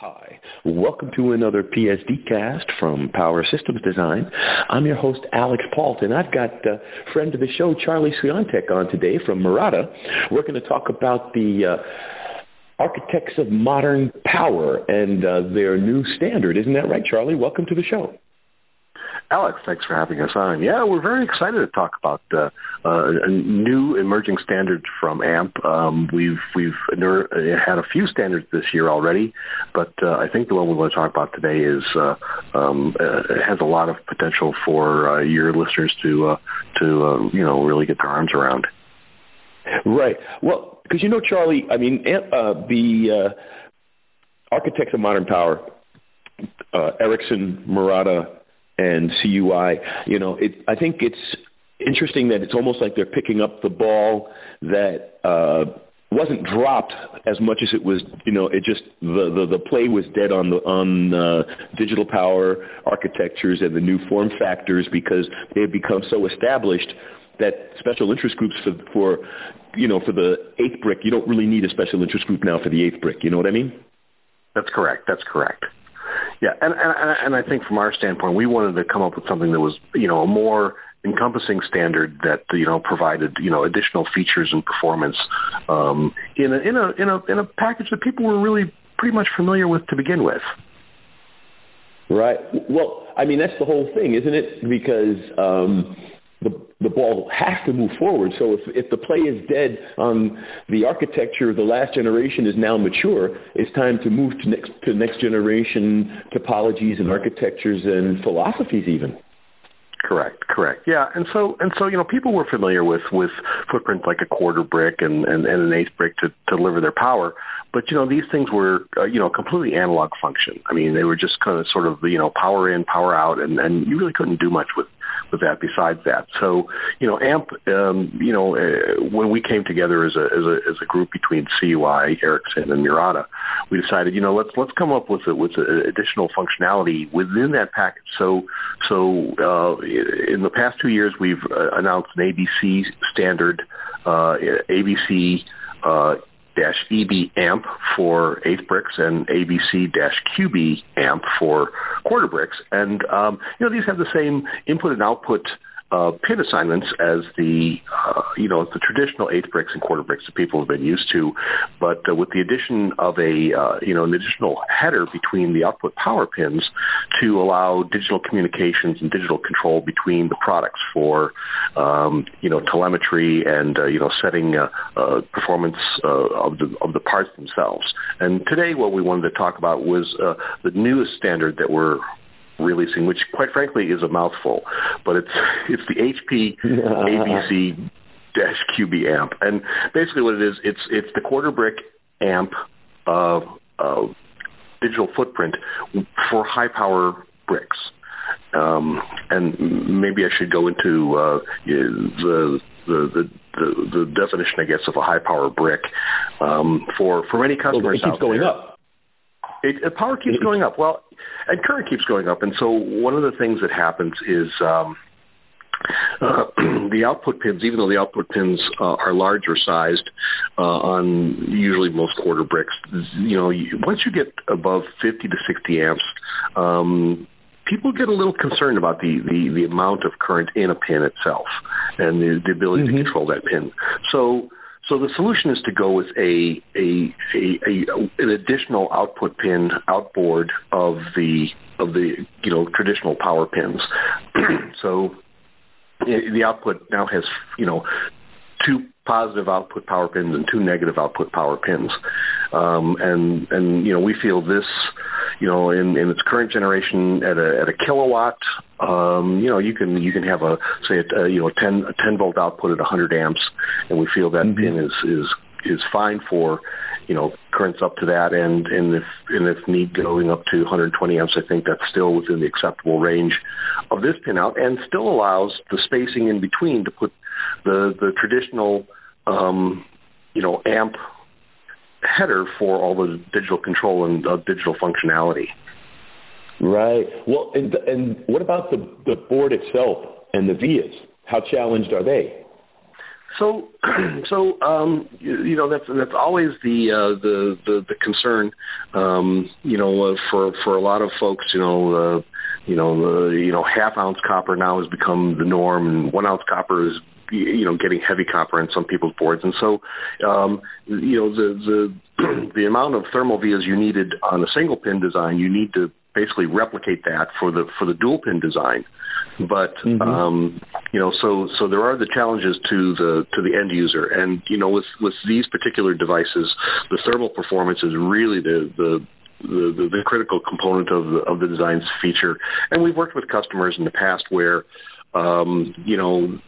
Hi, welcome to another PSD cast from Power Systems Design. I'm your host, Alex Paulton. I've got a friend of the show, Charlie Swiatek, on today from Murata. We're going to talk about the uh, architects of modern power and uh, their new standard. Isn't that right, Charlie? Welcome to the show. Alex, thanks for having us on. Yeah, we're very excited to talk about uh, uh, a new emerging standard from AMP. Um, we've we've had a few standards this year already, but uh, I think the one we want to talk about today is uh, um, uh, has a lot of potential for uh, your listeners to to you know really get their arms around. Right. Well, because you know, Charlie, I mean, the architects of modern power, Ericsson, Murata and CUI. You know, it, I think it's interesting that it's almost like they're picking up the ball that uh, wasn't dropped as much as it was. You know, it just the the, the play was dead on the on uh, digital power architectures and the new form factors because they have become so established that special interest groups for for you know for the eighth brick you don't really need a special interest group now for the eighth brick. You know what I mean? That's correct. That's correct. Yeah, and, and and I think from our standpoint, we wanted to come up with something that was you know a more encompassing standard that you know provided you know additional features and performance um, in a in a in a in a package that people were really pretty much familiar with to begin with. Right. Well, I mean that's the whole thing, isn't it? Because um, the ball has to move forward. So if if the play is dead on the architecture, the last generation is now mature. It's time to move to next to next generation topologies and architectures and philosophies even. Correct, correct. Yeah, and so and so you know people were familiar with with footprints like a quarter brick and and, and an eighth brick to, to deliver their power, but you know these things were uh, you know completely analog function. I mean they were just kind of sort of you know power in, power out, and and you really couldn't do much with with that besides that. So, you know, AMP, um, you know, uh, when we came together as a, as a, as a group between CUI, Ericsson, and Murata, we decided, you know, let's, let's come up with, a, with a additional functionality within that package. So, so, uh, in the past two years, we've uh, announced an ABC standard, uh, ABC, uh, dash EB amp for eighth bricks and ABC-QB-AMP for quarter bricks. And, um, you know, these have the same input and output uh, pin assignments as the uh, you know the traditional eighth bricks and quarter bricks that people have been used to, but uh, with the addition of a uh, you know an additional header between the output power pins to allow digital communications and digital control between the products for um, you know telemetry and uh, you know setting uh, uh, performance uh, of the of the parts themselves. And today, what we wanted to talk about was uh, the newest standard that we're releasing, which quite frankly is a mouthful, but it's it's the HP ABC dash QB amp, and basically what it is, it's it's the quarter brick amp of, uh, digital footprint for high power bricks. Um, and maybe I should go into uh, the, the the the the definition, I guess, of a high power brick um, for for many customers well, it keeps out going there. up. It, power keeps going up. Well, and current keeps going up. And so one of the things that happens is um, uh, the output pins, even though the output pins uh, are larger sized uh, on usually most quarter bricks, you know, you, once you get above 50 to 60 amps, um, people get a little concerned about the, the, the amount of current in a pin itself and the, the ability mm-hmm. to control that pin. So so the solution is to go with a, a, a, a, an additional output pin outboard of the of the you know traditional power pins. so the output now has you know two positive output power pins and two negative output power pins. Um, and and you know we feel this you know in, in its current generation at a at a kilowatt um, you know you can you can have a say a, you know a 10 a 10 volt output at 100 amps and we feel that mm-hmm. pin is is is fine for you know currents up to that and and if and if need going up to 120 amps I think that's still within the acceptable range of this pinout and still allows the spacing in between to put the the traditional um, you know amp header for all the digital control and uh, digital functionality. Right. Well, and, and what about the, the board itself and the vias? How challenged are they? So, so um, you, you know that's that's always the uh, the, the the concern. Um, you know, uh, for for a lot of folks, you know, uh, you know, the you know half ounce copper now has become the norm, and one ounce copper is you know getting heavy copper in some people's boards, and so um, you know the the the amount of thermal vias you needed on a single pin design, you need to basically replicate that for the for the dual pin design. But mm-hmm. um, you know, so so there are the challenges to the to the end user, and you know, with with these particular devices, the thermal performance is really the the the, the, the critical component of the, of the design's feature. And we've worked with customers in the past where, um, you know,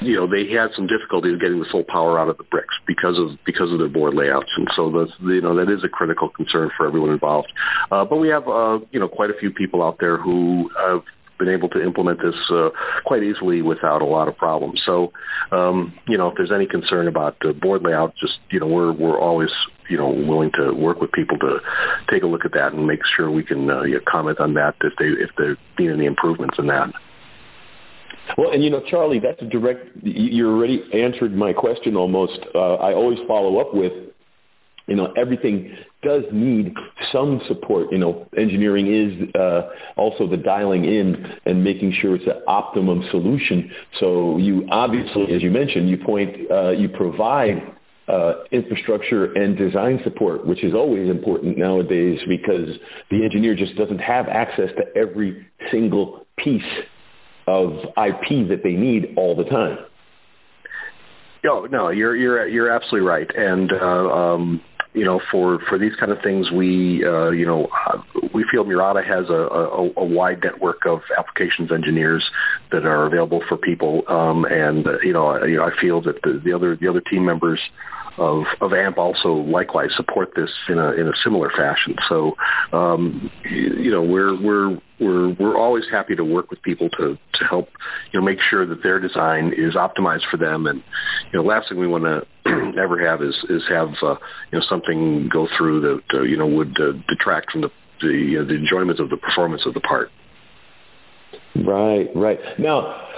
you know they had some difficulty getting the full power out of the bricks because of because of their board layouts, and so that's you know that is a critical concern for everyone involved. Uh, but we have uh, you know quite a few people out there who have been able to implement this uh, quite easily without a lot of problems. So, um, you know, if there's any concern about board layout, just you know, we're we're always you know willing to work with people to take a look at that and make sure we can uh, you know, comment on that if they if they need any improvements in that. Well, and you know, Charlie, that's a direct. You already answered my question almost. Uh, I always follow up with, you know, everything does need some support. You know, engineering is uh, also the dialing in and making sure it's an optimum solution. So you obviously, as you mentioned, you point, uh, you provide uh, infrastructure and design support, which is always important nowadays because the engineer just doesn't have access to every single piece of IP that they need all the time. No, no, you're you're you're absolutely right, and uh, um, you know, for for these kind of things, we uh, you know we feel Murata has a, a, a wide network of applications engineers that are available for people, um, and uh, you know, you know, I feel that the, the other the other team members of, of AMP also likewise support this in a in a similar fashion. So, um, you know, we're we're we're we're always happy to work with people to to help you know make sure that their design is optimized for them. And you know, last thing we want to ever have is is have uh, you know something go through that uh, you know would uh, detract from the the, uh, the enjoyment of the performance of the part. Right, right. Now,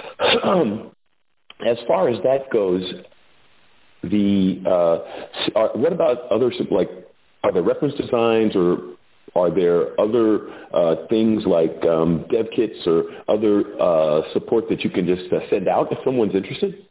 um, as far as that goes, the uh, are, what about other like are there reference designs or are there other uh, things like um, dev kits or other uh, support that you can just uh, send out if someone's interested?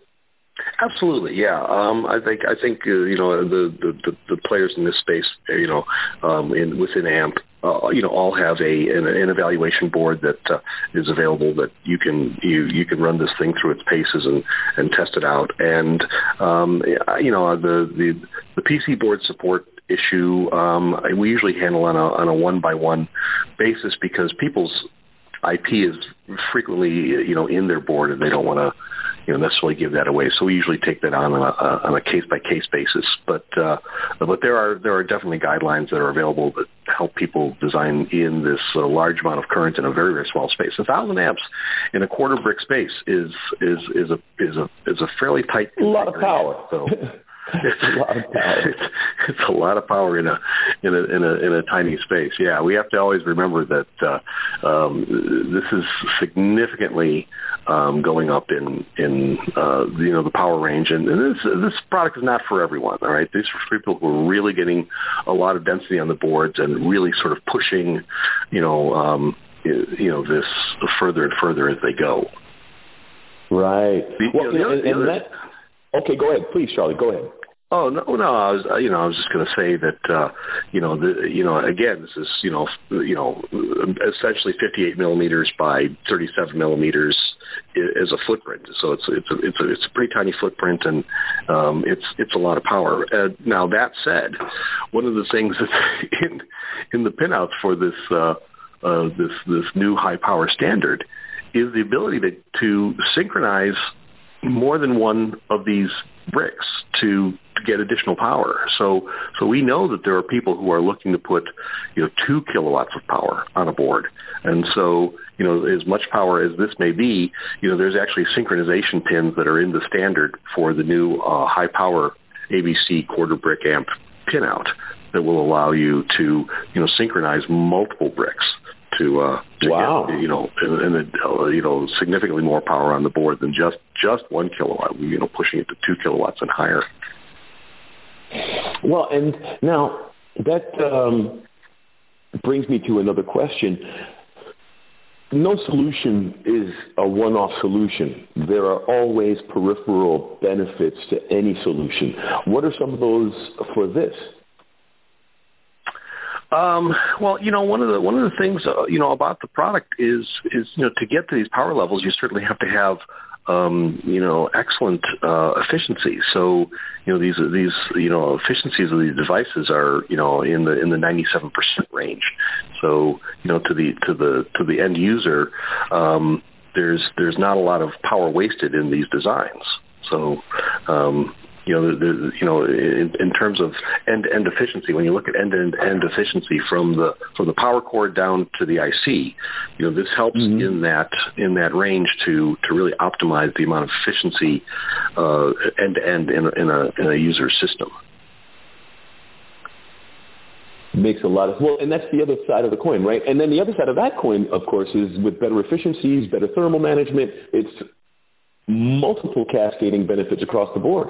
Absolutely, yeah. Um, I think I think uh, you know the, the the players in this space, you know, um, in within AMP uh, you know, all have a an, an evaluation board that uh, is available that you can you you can run this thing through its paces and and test it out. And um, you know, the the the PC board support issue um, we usually handle on a on a one by one basis because people's IP is frequently you know in their board and they don't want to you know necessarily give that away. So we usually take that on a, on a case by case basis. But uh, but there are there are definitely guidelines that are available that help people design in this uh, large amount of current in a very very small space. A thousand amps in a quarter brick space is is is a is a is a fairly tight a lot of power. So. It's a lot of power. It's, it's a lot of power in a in a in a in a tiny space. Yeah, we have to always remember that uh, um, this is significantly um, going up in in uh, you know the power range, and, and this this product is not for everyone. All right, these are people who are really getting a lot of density on the boards and really sort of pushing, you know, um, you know this further and further as they go. Right. well, you know, and, and that, okay, go ahead, please, Charlie. Go ahead. Oh no, no. I was, uh, you know, I was just going to say that, uh, you know, the, you know, again, this is, you know, you know, essentially 58 millimeters by 37 millimeters is a footprint. So it's it's a it's a it's a pretty tiny footprint, and um, it's it's a lot of power. Uh, now that said, one of the things that's in in the pinouts for this uh, uh, this this new high power standard is the ability to to synchronize more than one of these bricks to, to get additional power. So so we know that there are people who are looking to put you know two kilowatts of power on a board, and so you know as much power as this may be, you know there's actually synchronization pins that are in the standard for the new uh, high power ABC quarter brick amp pinout that will allow you to you know synchronize multiple bricks to, uh, to wow. get you know and, and uh, you know significantly more power on the board than just just one kilowatt. You know, pushing it to two kilowatts and higher. Well, and now that um, brings me to another question. No solution is a one-off solution. There are always peripheral benefits to any solution. What are some of those for this? Um, well, you know, one of the one of the things uh, you know about the product is is you know to get to these power levels, you certainly have to have um, you know excellent uh, efficiency. So you know these these you know efficiencies of these devices are you know in the in the 97% range. So you know to the to the to the end user, um, there's there's not a lot of power wasted in these designs. So um, you know, the, the, you know, in, in terms of end-to-end efficiency, when you look at end-to-end efficiency from the from the power cord down to the IC, you know, this helps mm-hmm. in that in that range to to really optimize the amount of efficiency uh, end-to-end in a, in a in a user system. Makes a lot of well and that's the other side of the coin right? And then the other side of that coin of course is with better efficiencies better thermal management it's multiple cascading benefits across the board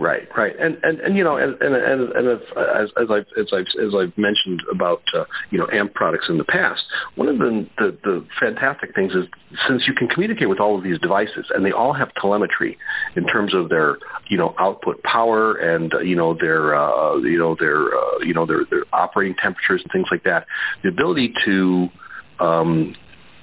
Right, right, and and and you know, and and and, and if, as as I've as I've as I've mentioned about uh, you know AMP products in the past, one of the, the the fantastic things is since you can communicate with all of these devices and they all have telemetry in terms of their you know output power and uh, you know their uh, you know their uh, you know their their operating temperatures and things like that, the ability to um,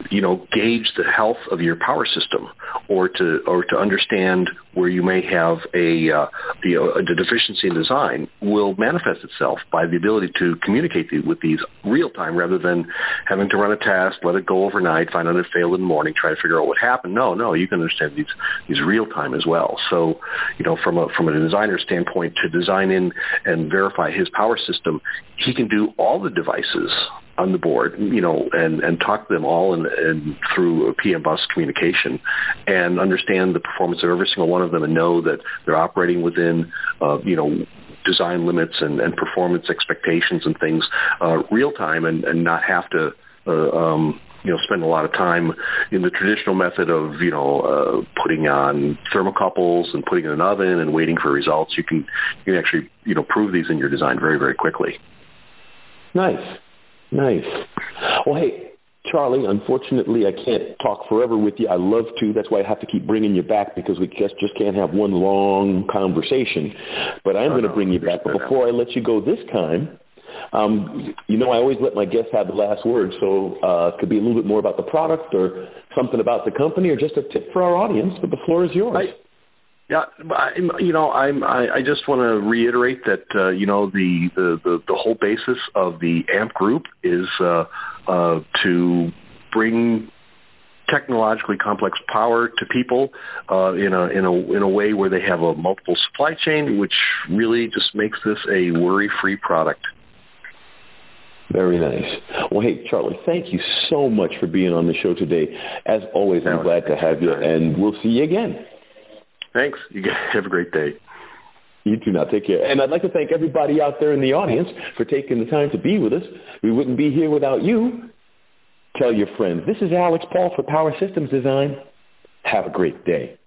you know, gauge the health of your power system, or to or to understand where you may have a uh, the, a deficiency in design will manifest itself by the ability to communicate with these real time rather than having to run a test, let it go overnight, find out it failed in the morning, try to figure out what happened. No, no, you can understand these these real time as well. So, you know, from a from a designer standpoint, to design in and verify his power system, he can do all the devices on the board, you know, and, and talk to them all and, and through PMBus communication and understand the performance of every single one of them and know that they're operating within, uh, you know, design limits and, and performance expectations and things uh, real time and, and not have to, uh, um, you know, spend a lot of time in the traditional method of, you know, uh, putting on thermocouples and putting in an oven and waiting for results. You can, you can actually, you know, prove these in your design very, very quickly. Nice. Nice. Well, hey, Charlie, unfortunately, I can't talk forever with you. I love to. That's why I have to keep bringing you back because we just just can't have one long conversation. But I'm going to bring you back. But before I let you go this time, um, you know, I always let my guests have the last word. So uh, it could be a little bit more about the product or something about the company or just a tip for our audience. But the floor is yours. I- yeah, you know, I'm, I, I just want to reiterate that uh, you know the, the, the, the whole basis of the AMP group is uh, uh, to bring technologically complex power to people uh, in a in a in a way where they have a multiple supply chain, which really just makes this a worry-free product. Very nice. Well, hey, Charlie, thank you so much for being on the show today. As always, I'm glad to have you, and we'll see you again. Thanks. You guys have a great day. You too now. Take care. And I'd like to thank everybody out there in the audience for taking the time to be with us. We wouldn't be here without you. Tell your friends. This is Alex Paul for Power Systems Design. Have a great day.